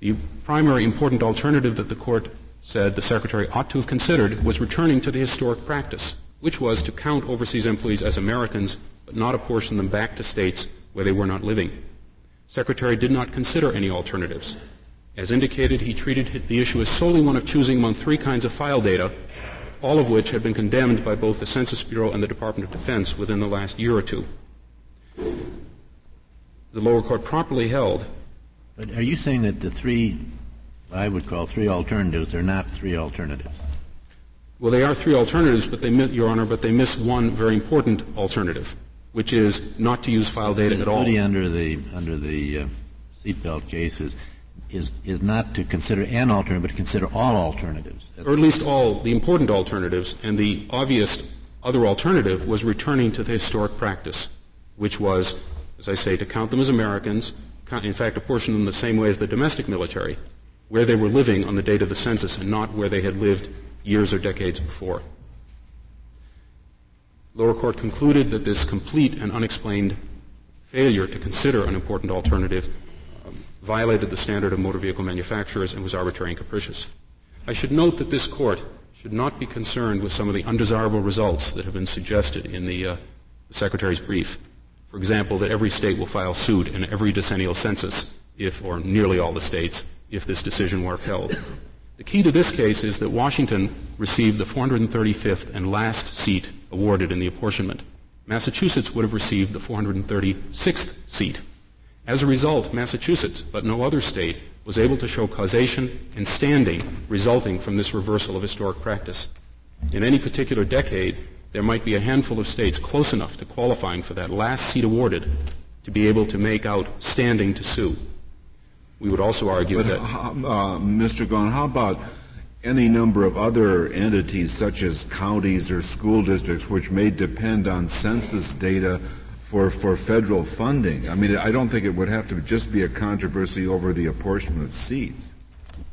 The primary important alternative that the court said the secretary ought to have considered was returning to the historic practice, which was to count overseas employees as Americans but not apportion them back to states where they were not living. Secretary did not consider any alternatives. As indicated, he treated the issue as solely one of choosing among three kinds of file data all of which had been condemned by both the Census Bureau and the Department of Defense within the last year or two. the lower court properly held. But are you saying that the three, I would call three alternatives, are not three alternatives? Well, they are three alternatives, but they, Your Honor, but they miss one very important alternative, which is not to use file data at all. under the under the uh, seatbelt cases is is not to consider an alternative, but to consider all alternatives, or at least all the important alternatives. And the obvious other alternative was returning to the historic practice, which was, as I say, to count them as Americans. In fact, apportion them the same way as the domestic military, where they were living on the date of the census, and not where they had lived years or decades before. Lower court concluded that this complete and unexplained failure to consider an important alternative violated the standard of motor vehicle manufacturers and was arbitrary and capricious. I should note that this court should not be concerned with some of the undesirable results that have been suggested in the, uh, Secretary's brief. For example, that every state will file suit in every decennial census if, or nearly all the states, if this decision were upheld. The key to this case is that Washington received the 435th and last seat awarded in the apportionment. Massachusetts would have received the 436th seat. As a result, Massachusetts, but no other state, was able to show causation and standing resulting from this reversal of historic practice. In any particular decade, there might be a handful of states close enough to qualifying for that last seat awarded to be able to make out standing to sue. We would also argue but, that. Uh, Mr. Gahn, how about any number of other entities such as counties or school districts which may depend on census data for, for federal funding? I mean, I don't think it would have to just be a controversy over the apportionment of seats.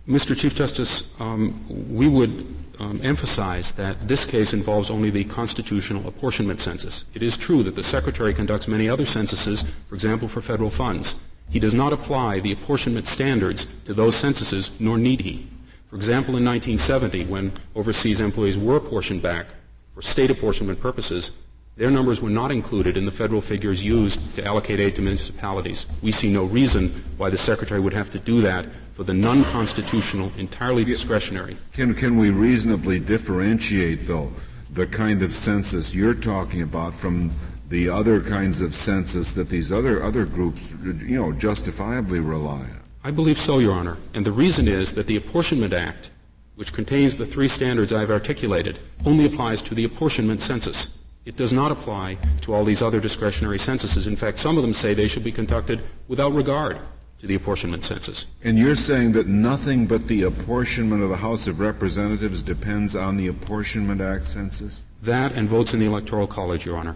Mr. Chief Justice, um, we would um, emphasize that this case involves only the constitutional apportionment census. It is true that the Secretary conducts many other censuses, for example, for federal funds. He does not apply the apportionment standards to those censuses, nor need he. For example, in 1970, when overseas employees were apportioned back for state apportionment purposes, their numbers were not included in the federal figures used to allocate aid to municipalities. We see no reason why the Secretary would have to do that for the non-constitutional, entirely discretionary. Can, can we reasonably differentiate, though, the kind of census you're talking about from the other kinds of census that these other other groups, you know, justifiably rely on? I believe so, Your Honor. And the reason is that the Apportionment Act, which contains the three standards I've articulated, only applies to the apportionment census. It does not apply to all these other discretionary censuses. In fact, some of them say they should be conducted without regard to the apportionment census. And you're saying that nothing but the apportionment of the House of Representatives depends on the Apportionment Act census? That and votes in the Electoral College, Your Honor.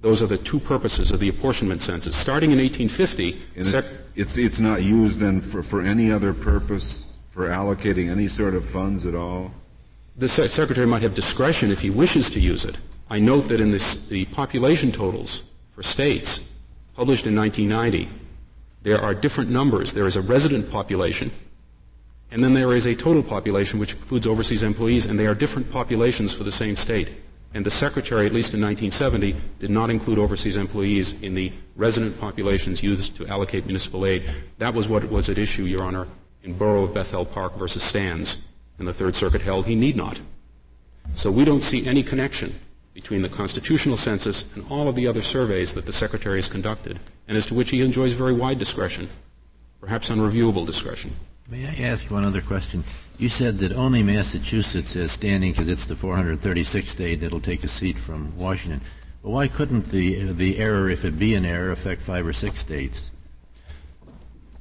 Those are the two purposes of the apportionment census. Starting in 1850, sec- it's, it's not used then for, for any other purpose, for allocating any sort of funds at all? The se- Secretary might have discretion if he wishes to use it. I note that in this, the population totals for states published in 1990, there are different numbers. There is a resident population, and then there is a total population which includes overseas employees, and they are different populations for the same state. And the Secretary, at least in 1970, did not include overseas employees in the resident populations used to allocate municipal aid. That was what was at issue, Your Honor, in Borough of Bethel Park versus Stans. And the Third Circuit held he need not. So we don't see any connection between the constitutional census and all of the other surveys that the Secretary has conducted, and as to which he enjoys very wide discretion, perhaps unreviewable discretion. May I ask one other question? You said that only Massachusetts is standing because it's the 436th state that'll take a seat from Washington. But why couldn't the the error, if it be an error, affect five or six states?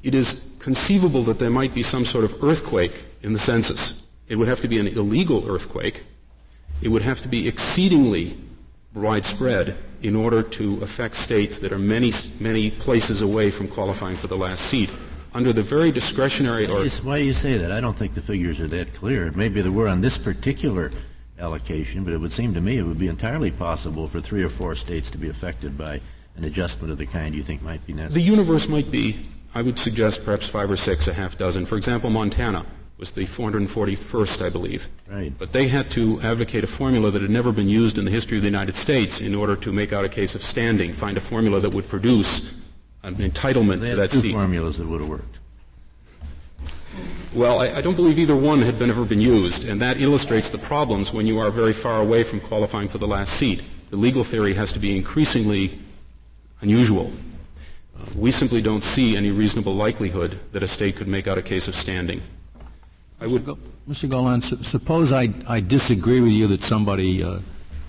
It is conceivable that there might be some sort of earthquake in the census. It would have to be an illegal earthquake. It would have to be exceedingly widespread in order to affect states that are many, many places away from qualifying for the last seat under the very discretionary or why do you say that? I don't think the figures are that clear. Maybe they were on this particular allocation, but it would seem to me it would be entirely possible for three or four states to be affected by an adjustment of the kind you think might be necessary. The universe might be, I would suggest, perhaps five or six, a half dozen. For example, Montana was the 441st, I believe. Right. But they had to advocate a formula that had never been used in the history of the United States in order to make out a case of standing, find a formula that would produce an entitlement to that two seat. formulas that would have worked. Well, I, I, don't believe either one had been ever been used, and that illustrates the problems when you are very far away from qualifying for the last seat. The legal theory has to be increasingly unusual. Uh, we simply don't see any reasonable likelihood that a state could make out a case of standing. I would, Mr. Golann, suppose I, I disagree with you that somebody uh,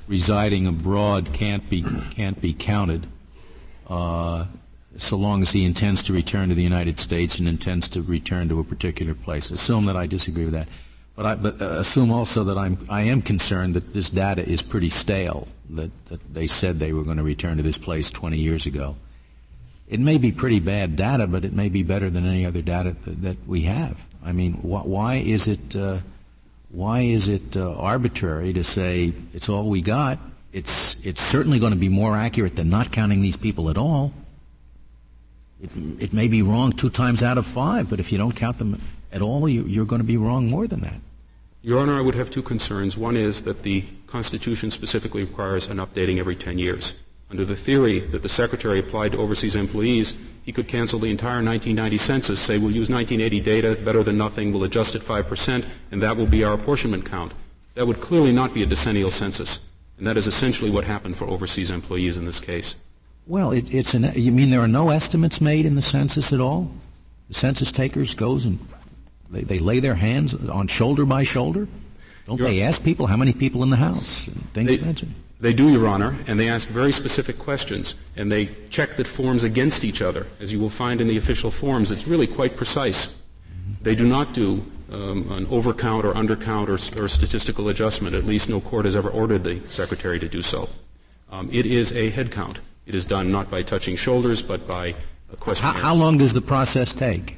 residing abroad can't be can't be counted, uh, so long as he intends to return to the United States and intends to return to a particular place. Assume that I disagree with that, but, I, but uh, assume also that I'm I am concerned that this data is pretty stale. That, that they said they were going to return to this place 20 years ago. It may be pretty bad data, but it may be better than any other data that, that we have. I mean, wh- why is it uh, why is it uh, arbitrary to say it's all we got? It's it's certainly going to be more accurate than not counting these people at all. It, it may be wrong two times out of five, but if you don't count them at all, you, you're going to be wrong more than that. Your Honor, I would have two concerns. One is that the Constitution specifically requires an updating every 10 years. Under the theory that the Secretary applied to overseas employees, he could cancel the entire 1990 census, say we'll use 1980 data, better than nothing, we'll adjust it 5%, and that will be our apportionment count. That would clearly not be a decennial census. And that is essentially what happened for overseas employees in this case. Well, it, it's an, you mean there are no estimates made in the census at all? The census takers goes and they, they lay their hands on shoulder by shoulder? Don't You're, they ask people how many people in the house? things they, mentioned. They do, Your Honor, and they ask very specific questions, and they check the forms against each other. As you will find in the official forms, it's really quite precise. They do not do um, an overcount or undercount or, or, statistical adjustment. At least no court has ever ordered the Secretary to do so. Um, it is a head count. It is done not by touching shoulders, but by a question. How, how long does the process take?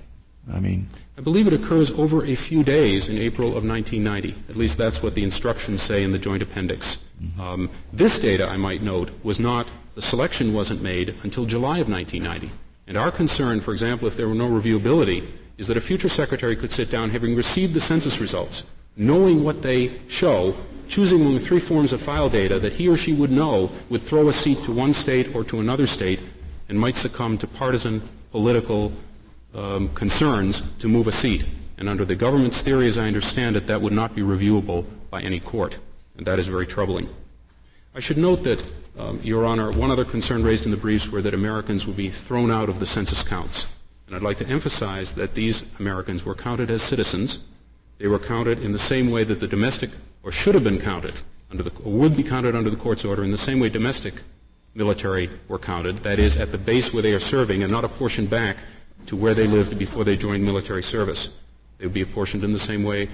I mean, I believe it occurs over a few days in April of 1990. At least that's what the instructions say in the joint appendix. Um, this data, I might note, was not, the selection wasn't made until July of 1990. And our concern, for example, if there were no reviewability, is that a future secretary could sit down having received the census results, knowing what they show, choosing among three forms of file data that he or she would know would throw a seat to one state or to another state and might succumb to partisan political um, concerns to move a seat. And under the government's theory, as I understand it, that would not be reviewable by any court. And that is very troubling. I should note that, um, Your Honor, one other concern raised in the briefs were that Americans would be thrown out of the census counts. And I'd like to emphasize that these Americans were counted as citizens. They were counted in the same way that the domestic or should have been counted under the, would be counted under the court's order in the same way domestic military were counted, that is, at the base where they are serving and not apportioned back to where they lived before they joined military service. They would be apportioned in the same way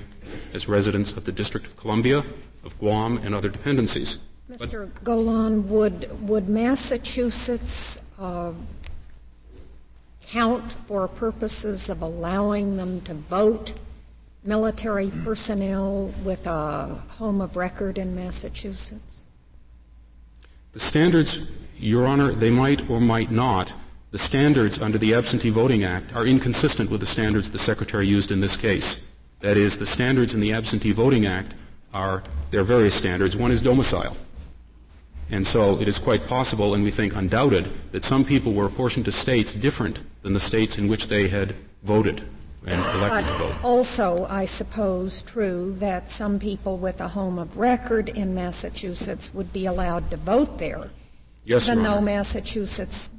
as residents of the District of Columbia, of Guam, and other dependencies. Mr. But, Golann, would, would Massachusetts uh, count for purposes of allowing them to vote military personnel with a home of record in Massachusetts? The standards, Your Honor, they might or might not. The standards under the Absentee Voting Act are inconsistent with the standards the Secretary used in this case. That is, the standards in the Absentee Voting Act are, there are various standards. One is domicile. And so it is quite possible, and we think undoubted, that some people were apportioned to states different than the states in which they had voted and elected but to vote. Also, I suppose, true that some people with a home of record in Massachusetts would be allowed to vote there. Yes, even though Massachusetts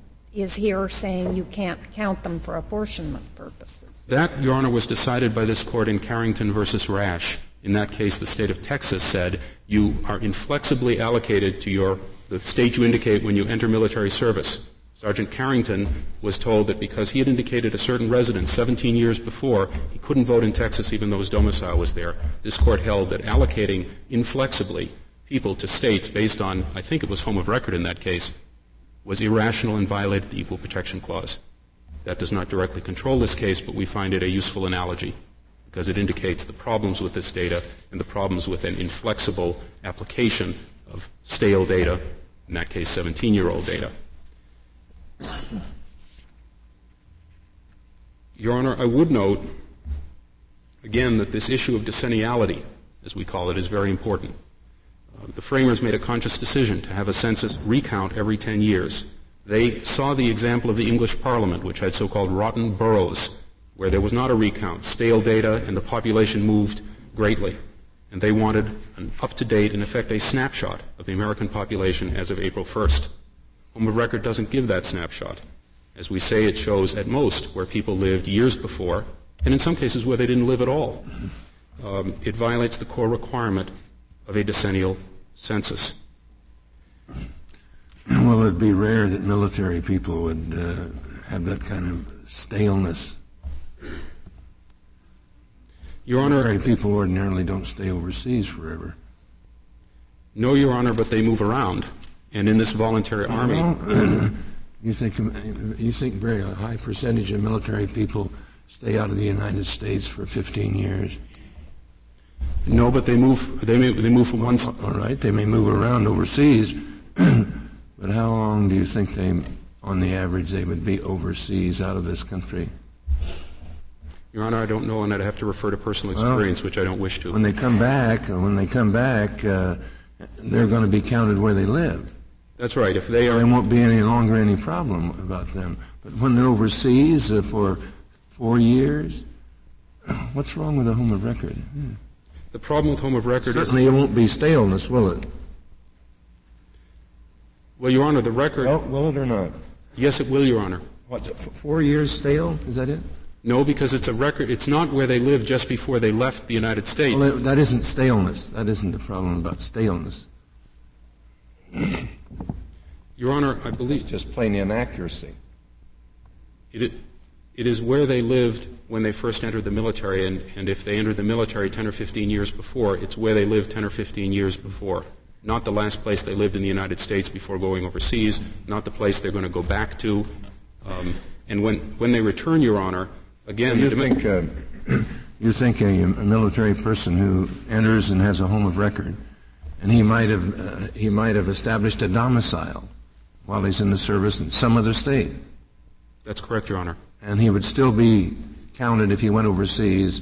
is here saying you can't count them for apportionment purposes. That, Your Honor, was decided by this court in Carrington versus Rash. In that case, the state of Texas said you are inflexibly allocated to your the state you indicate when you enter military service. Sergeant Carrington was told that because he had indicated a certain residence 17 years before, he couldn't vote in Texas even though his domicile was there. This court held that allocating inflexibly people to states based on, I think it was home of record in that case, was irrational and violated the Equal Protection Clause. That does not directly control this case, but we find it a useful analogy because it indicates the problems with this data and the problems with an inflexible application of stale data, in that case 17 year old data. Your Honor, I would note, again, that this issue of decenniality, as we call it, is very important. The framers made a conscious decision to have a census recount every 10 years. They saw the example of the English Parliament, which had so-called rotten boroughs, where there was not a recount, stale data, and the population moved greatly. And they wanted an up-to-date, in effect, a snapshot of the American population as of April 1st. Home of Record doesn't give that snapshot. As we say, it shows at most where people lived years before, and in some cases where they didn't live at all. Um, it violates the core requirement of a decennial census. Well, it'd be rare that military people would uh, have that kind of staleness. Your Honor, military people ordinarily don't stay overseas forever. No, Your Honor, but they move around, and in this voluntary army. You think you think very a high percentage of military people stay out of the United States for 15 years? No, but they move. They may, they move from one. All right, they may move around overseas, but how long do you think they, on the average, they would be overseas out of this country? Your Honor, I don't know, and I'd have to refer to personal experience, well, which I don't wish to. When they come back, when they come back, uh, they're going to be counted where they live. That's right. If they are, there won't be any longer any problem about them. But when they're overseas uh, for four years, what's wrong with a home of record? Hmm. The problem with home of record certainly is, it won't be staleness, will it? Well, Your Honor, the record. Well, will it or not? Yes, it will, Your Honor. What? Four years stale? Is that it? No, because it's a record. It's not where they lived just before they left the United States. Well, that isn't staleness. That isn't the problem about staleness. Your Honor, I believe it's just plain inaccuracy. It, it is where they lived when they first entered the military, and, and if they entered the military 10 or 15 years before, it's where they lived 10 or 15 years before. Not the last place they lived in the United States before going overseas, not the place they're going to go back to. Um, and when, when they return, Your Honor, again. you, think, uh, you think a, a, military person who enters and has a home of record, and he might have, uh, he might have established a domicile while he's in the service in some other state. That's correct, Your Honor. And he would still be counted if he went overseas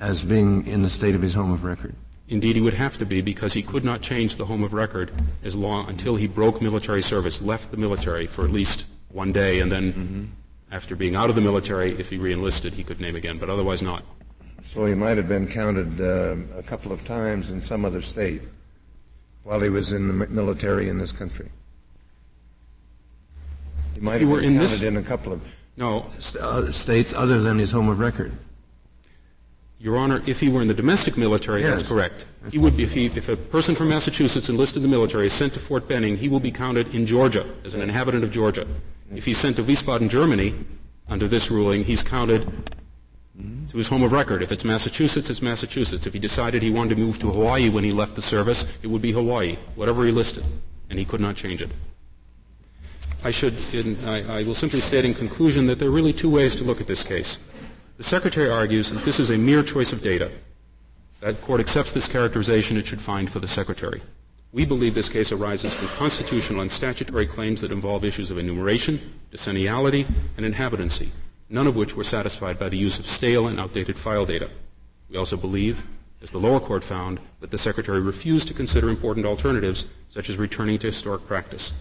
as being in the state of his home of record? Indeed, he would have to be because he could not change the home of record as long until he broke military service, left the military for at least one day, and then mm-hmm. after being out of the military, if he reenlisted, he could name again, but otherwise not. So he might have been counted uh, a couple of times in some other state while he was in the military in this country. He might if have been counted this, in a couple of no. Uh, states other than his home of record. Your Honor, if he were in the domestic military, yes. that's correct. He would be, if, he, if a person from Massachusetts enlisted in the military is sent to Fort Benning, he will be counted in Georgia as an inhabitant of Georgia. If he's sent to Wiesbaden, Germany, under this ruling, he's counted to his home of record. If it's Massachusetts, it's Massachusetts. If he decided he wanted to move to Hawaii when he left the service, it would be Hawaii, whatever he listed, and he could not change it. I should, in, I, I will simply state in conclusion that there are really two ways to look at this case. The Secretary argues that this is a mere choice of data. That court accepts this characterization, it should find for the Secretary. We believe this case arises from constitutional and statutory claims that involve issues of enumeration, decenniality, and inhabitancy, none of which were satisfied by the use of stale and outdated file data. We also believe, as the lower court found, that the Secretary refused to consider important alternatives, such as returning to historic practice.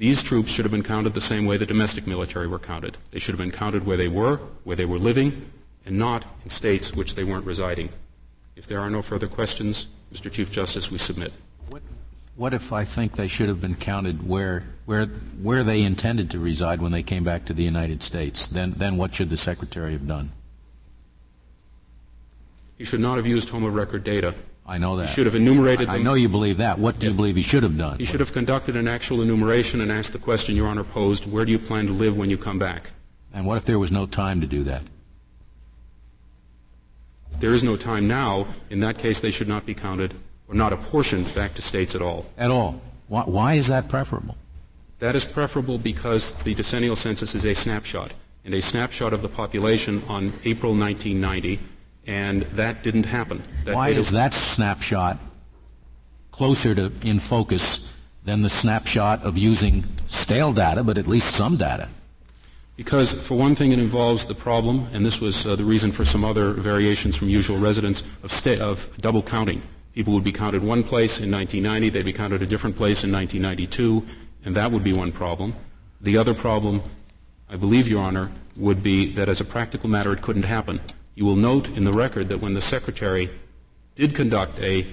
These troops should have been counted the same way the domestic military were counted. They should have been counted where they were, where they were living, and not in states which they weren't residing. If there are no further questions, Mr. Chief Justice, we submit. What, what if I think they should have been counted where, where, where they intended to reside when they came back to the United States? Then, then what should the Secretary have done? He should not have used home of record data I know that. He should have enumerated I, them. I know you believe that. What do yes. you believe he should have done? He should have conducted an actual enumeration and asked the question Your Honor posed, where do you plan to live when you come back? And what if there was no time to do that? There is no time now. In that case, they should not be counted or not apportioned back to states at all. At all. Why, why is that preferable? That is preferable because the decennial census is a snapshot, and a snapshot of the population on April 1990 and that didn't happen. That Why is that snapshot closer to in focus than the snapshot of using stale data, but at least some data? Because, for one thing, it involves the problem, and this was uh, the reason for some other variations from usual residence, of, sta- of double counting. People would be counted one place in 1990, they'd be counted a different place in 1992, and that would be one problem. The other problem, I believe, Your Honor, would be that as a practical matter it couldn't happen. You will note in the record that when the Secretary did conduct a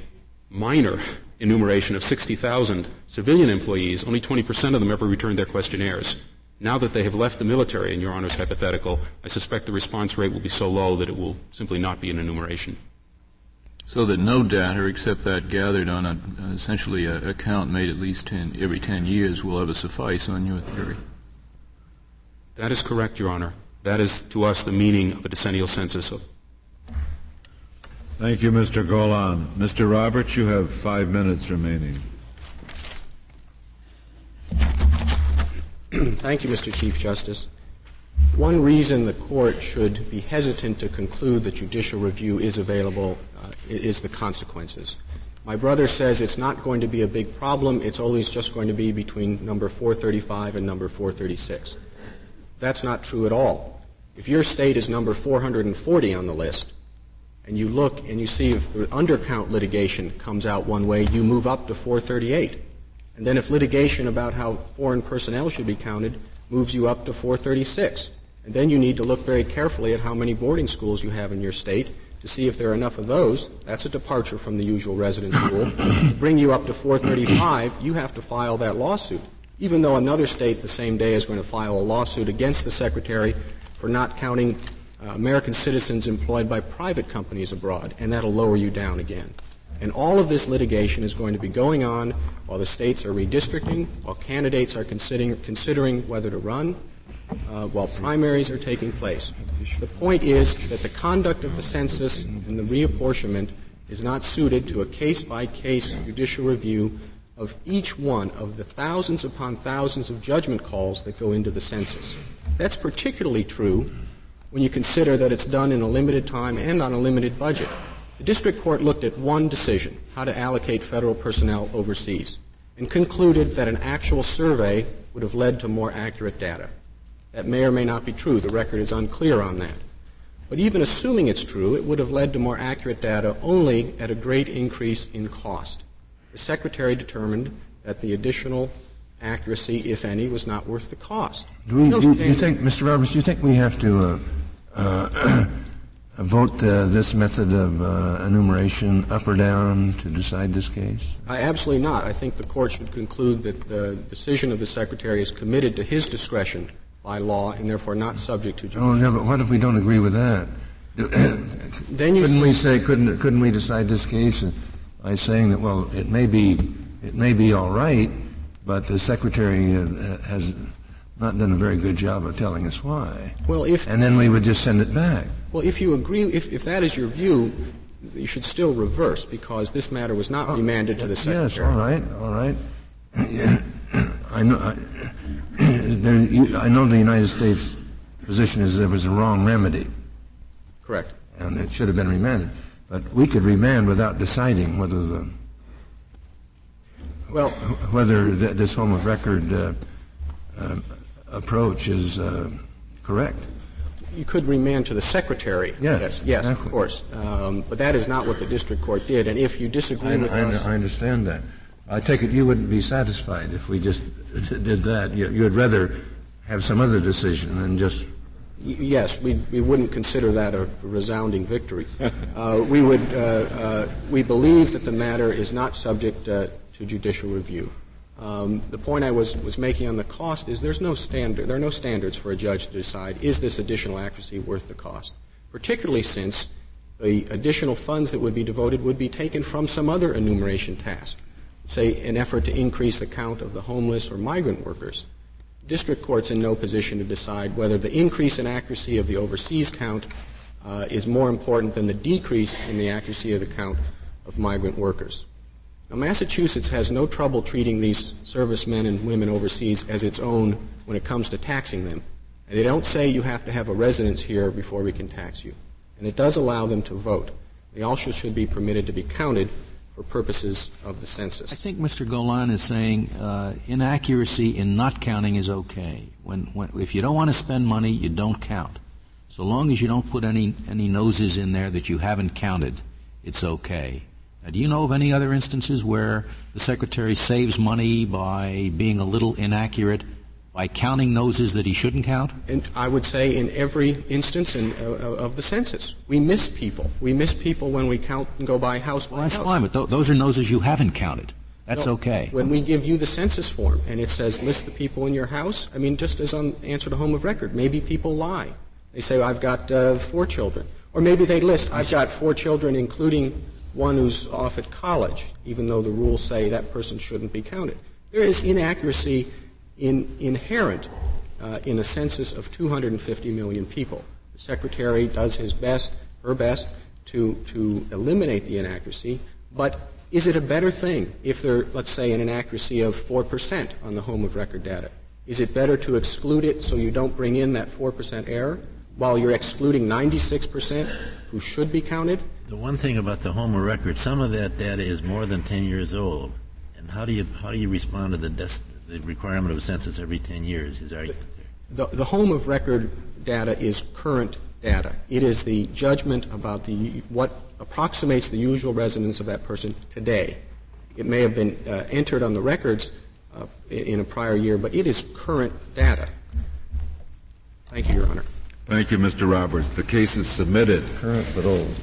minor enumeration of 60,000 civilian employees, only 20% of them ever returned their questionnaires. Now that they have left the military, in Your Honor's hypothetical, I suspect the response rate will be so low that it will simply not be an enumeration. So that no data except that gathered on a, essentially a, account made at least 10, every 10 years will ever suffice on your theory? That is correct, Your Honor. That is to us the meaning of a decennial census. Thank you, Mr. Golann. Mr. Roberts, you have five minutes remaining. Thank you, Mr. Chief Justice. One reason the court should be hesitant to conclude that judicial review is available uh, is the consequences. My brother says it's not going to be a big problem. It's always just going to be between number 435 and number 436. That's not true at all. If your state is number 440 on the list, and you look and you see if the undercount litigation comes out one way, you move up to 438. And then if litigation about how foreign personnel should be counted moves you up to 436. And then you need to look very carefully at how many boarding schools you have in your state to see if there are enough of those. That's a departure from the usual residence rule. to bring you up to 435, you have to file that lawsuit. Even though another state the same day is going to file a lawsuit against the secretary for not counting uh, American citizens employed by private companies abroad, and that'll lower you down again. And all of this litigation is going to be going on while the states are redistricting, while candidates are considering, considering whether to run, uh, while primaries are taking place. The point is that the conduct of the census and the reapportionment is not suited to a case by case judicial review of each one of the thousands upon thousands of judgment calls that go into the census. That's particularly true when you consider that it's done in a limited time and on a limited budget. The district court looked at one decision, how to allocate federal personnel overseas, and concluded that an actual survey would have led to more accurate data. That may or may not be true. The record is unclear on that. But even assuming it's true, it would have led to more accurate data only at a great increase in cost. The Secretary determined that the additional accuracy, if any, was not worth the cost. Do, we, do, do you think, Mr. Roberts, do you think we have to uh, uh, vote uh, this method of uh, enumeration up or down to decide this case? I, absolutely not. I think the court should conclude that the decision of the Secretary is committed to his discretion by law and therefore not subject to judicial. Oh, yeah, but what if we don't agree with that? then you couldn't we say couldn't couldn't we decide this case by saying that well it may be it may be all right, but the secretary uh, has not done a very good job of telling us why. Well, if and then we would just send it back. Well, if you agree, if, if that is your view, you should still reverse because this matter was not oh, remanded to the secretary. Yes, all right, all right. I know. I, there, you, I know the United States position is there was a wrong remedy. Correct. And it should have been remanded. But we could remand without deciding whether the well whether th- this home of record uh, uh, approach is uh, correct. You could remand to the secretary. Yes, yes, yes exactly. of course. Um, but that is not what the district court did. And if you disagree I, with I, us, I understand that. I take it you wouldn't be satisfied if we just did that. You, would rather have some other decision than just. Yes, we, we wouldn't consider that a resounding victory. Uh, we would uh, uh, we believe that the matter is not subject uh, to judicial review. Um, the point I was, was making on the cost is there's no standard, there are no standards for a judge to decide is this additional accuracy worth the cost, particularly since the additional funds that would be devoted would be taken from some other enumeration task, say an effort to increase the count of the homeless or migrant workers. District court's in no position to decide whether the increase in accuracy of the overseas count uh, is more important than the decrease in the accuracy of the count of migrant workers. Now, Massachusetts has no trouble treating these servicemen and women overseas as its own when it comes to taxing them. And they don't say you have to have a residence here before we can tax you. And it does allow them to vote. They also should be permitted to be counted for purposes of the census. I think Mr. Golann is saying uh, inaccuracy in not counting is okay. When, when, if you don't want to spend money, you don't count. So long as you don't put any, any noses in there that you haven't counted, it's okay. Now, do you know of any other instances where the Secretary saves money by being a little inaccurate By counting noses that he shouldn't count? And I would say in every instance in, uh, of the census. We miss people. We miss people when we count and go by house by that's house. fine, but th- those are noses you haven't counted. That's no, okay. When we give you the census form and it says list the people in your house, I mean, just as on answer to home of record, maybe people lie. They say, I've got uh, four children. Or maybe they list, I've got four children, including one who's off at college, even though the rules say that person shouldn't be counted. There is inaccuracy in, inherent uh, in a census of 250 million people. The secretary does his best, her best, to, to eliminate the inaccuracy, but is it a better thing if there, let's say, an inaccuracy of 4% on the home of record data? Is it better to exclude it so you don't bring in that 4% error while you're excluding 96% who should be counted? The one thing about the home of record, some of that data is more than 10 years old. And how do you, how do you respond to the des- the requirement of a census every 10 years, his argument there. The, the home of record data is current data. It is the judgment about the, what approximates the usual residence of that person today. It may have been uh, entered on the records uh, in a prior year, but it is current data. Thank you, Your Honor. Thank you, Mr. Roberts. The case is submitted. Current but old.